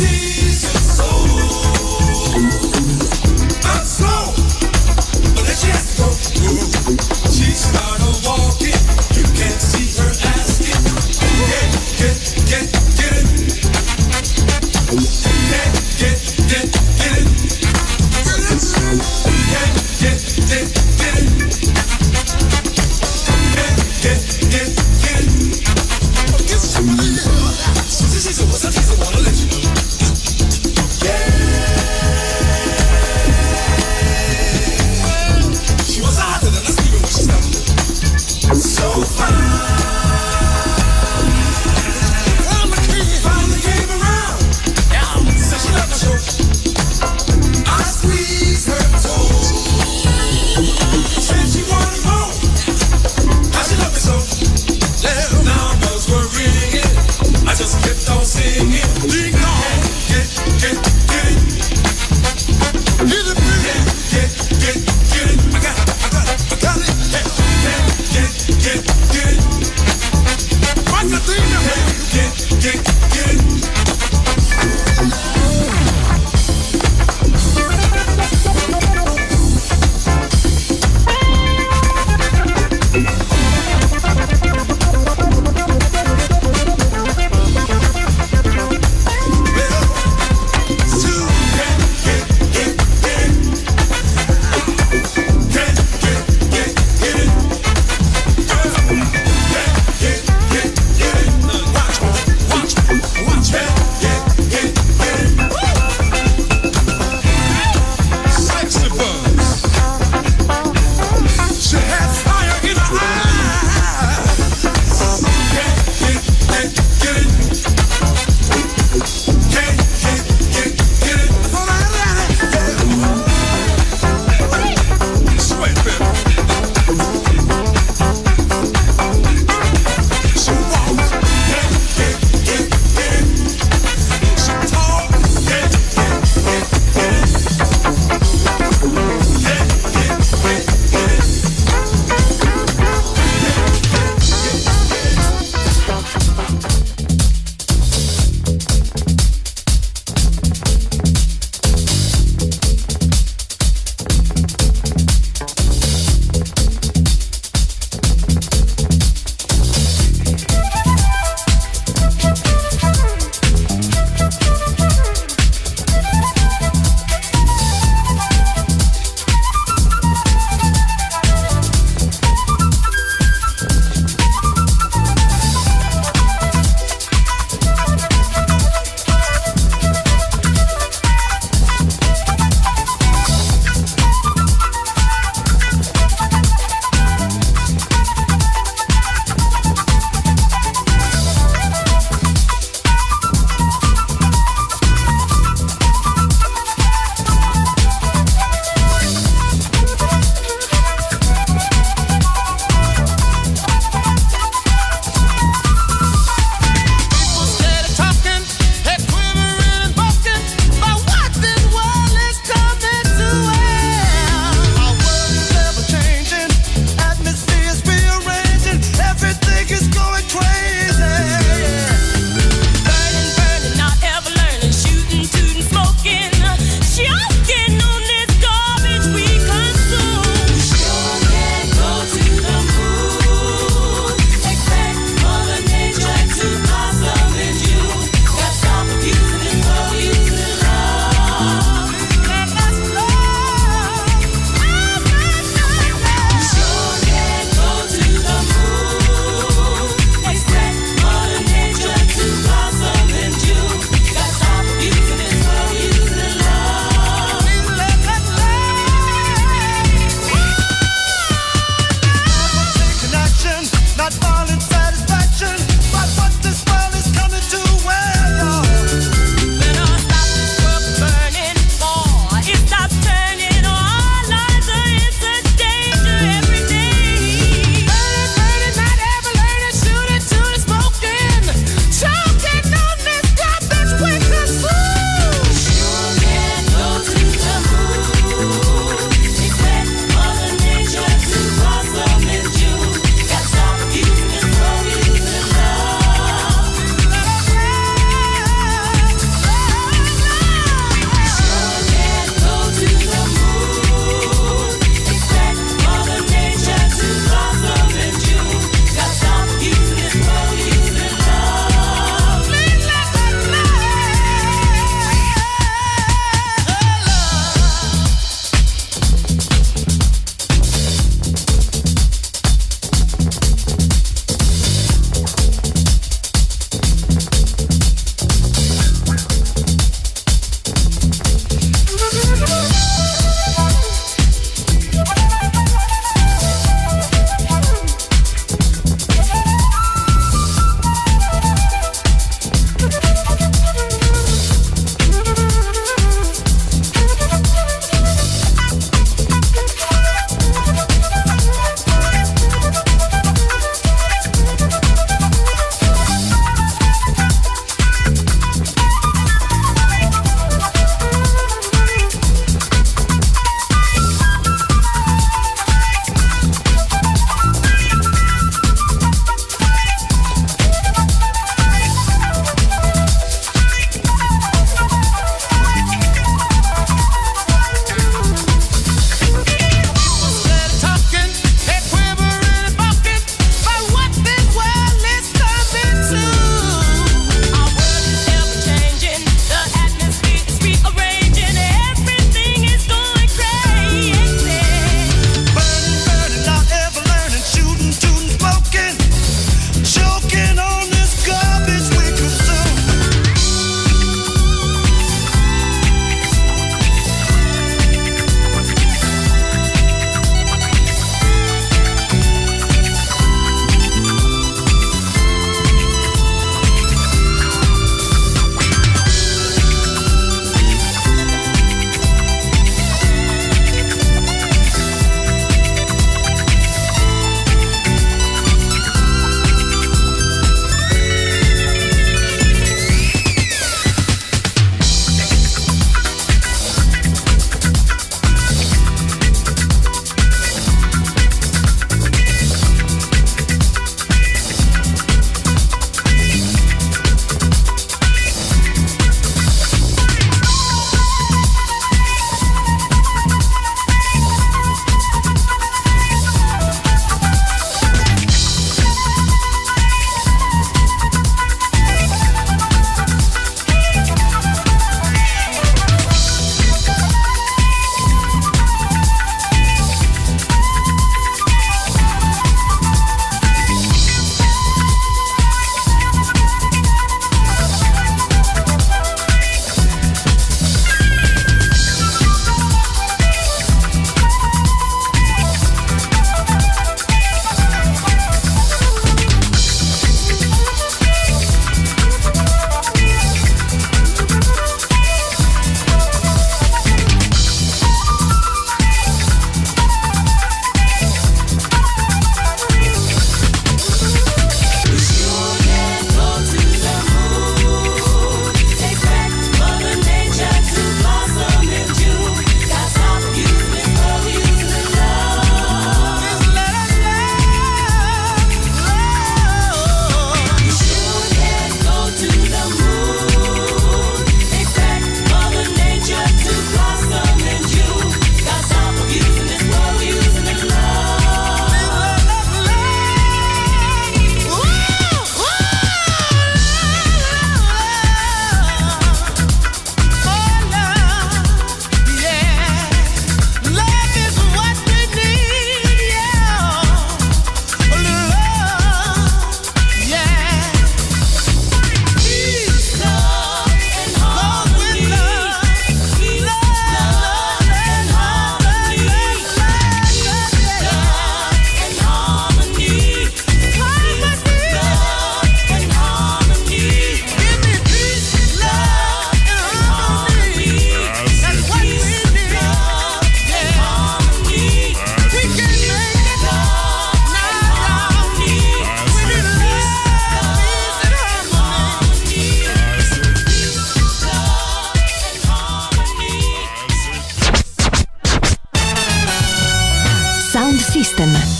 see.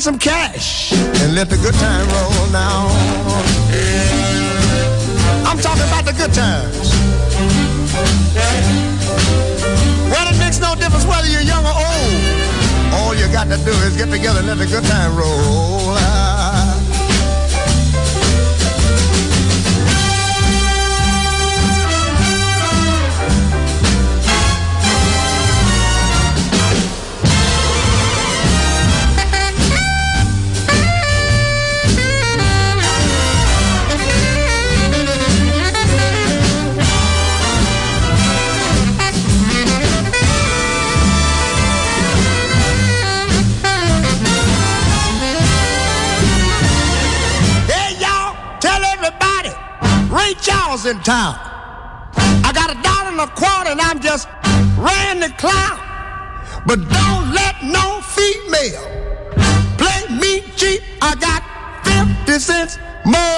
spend some cash and let the good time roll now. I'm talking about the good times. Well, it makes no difference whether you're young or old. All you got to do is get together and let the good time roll out. in town. I got a dollar and a quarter and I'm just ran the clown. But don't let no female play me cheap. I got 50 cents more.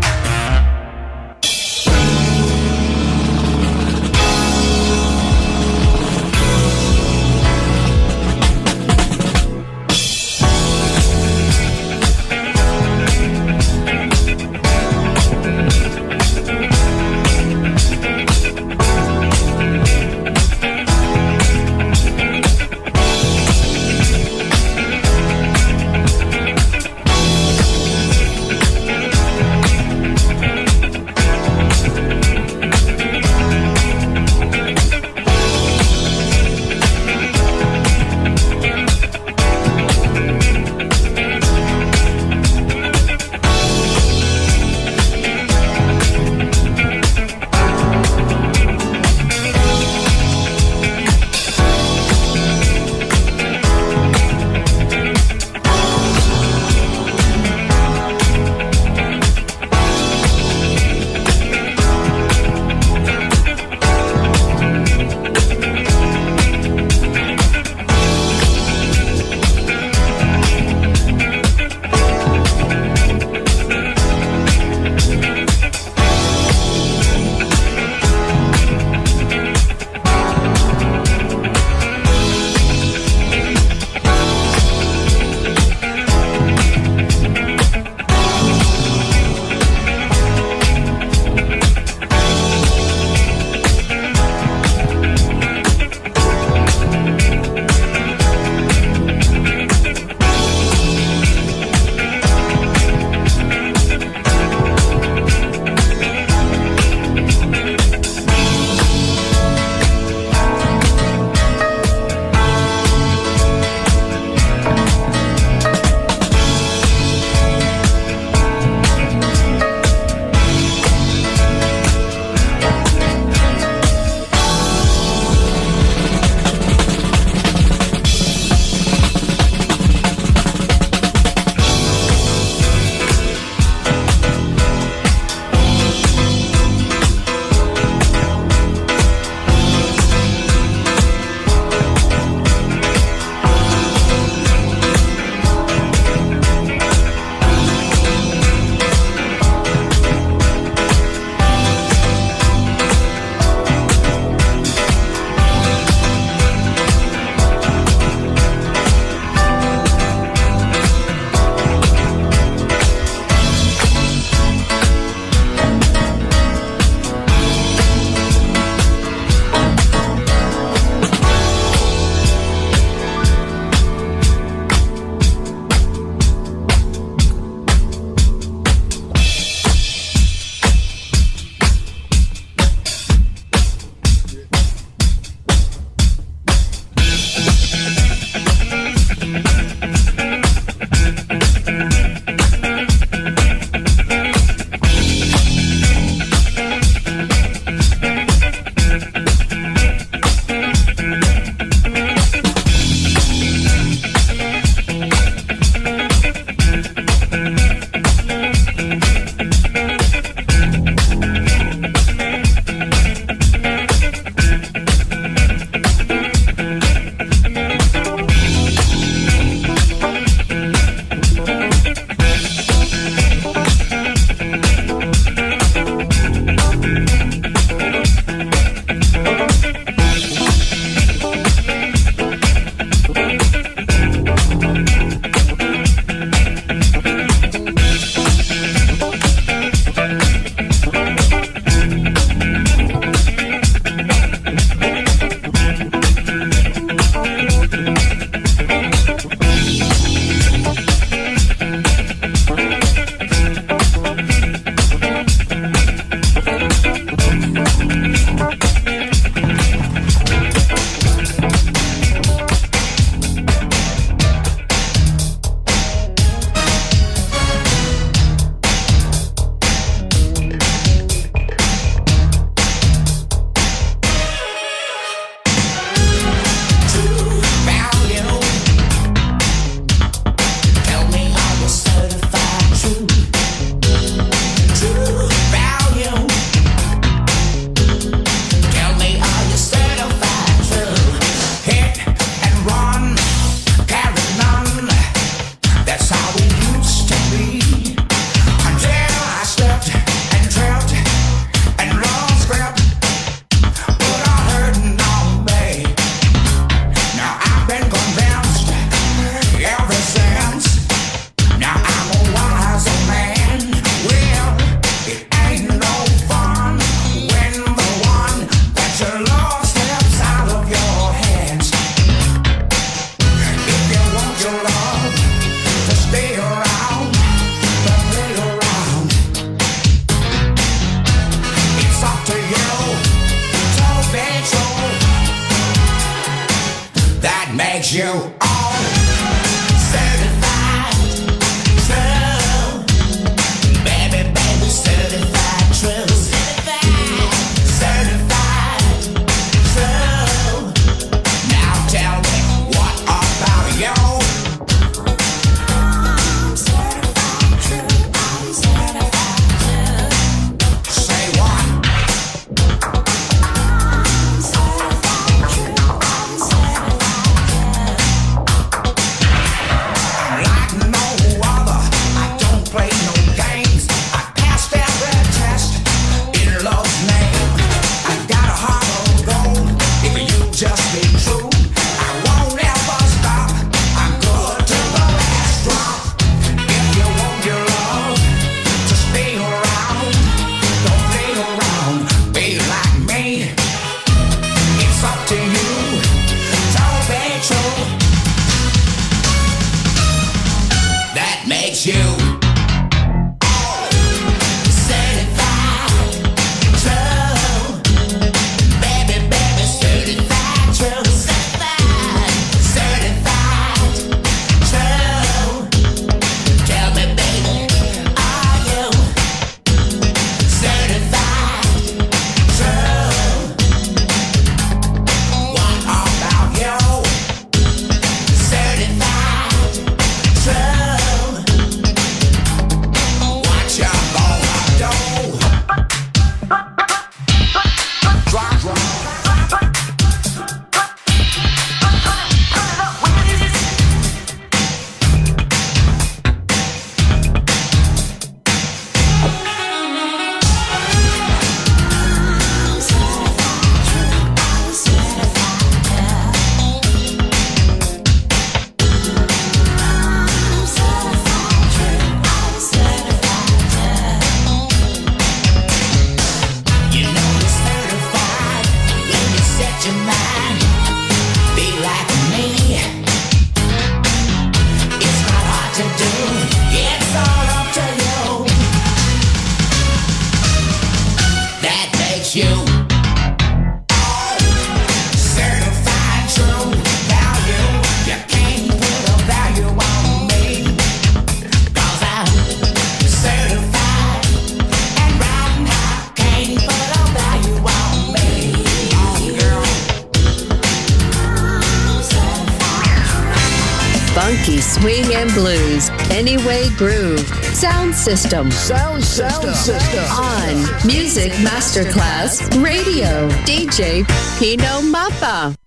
System. Sound, sound System. On Music Masterclass Radio. DJ Pino Mappa.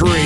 Radio.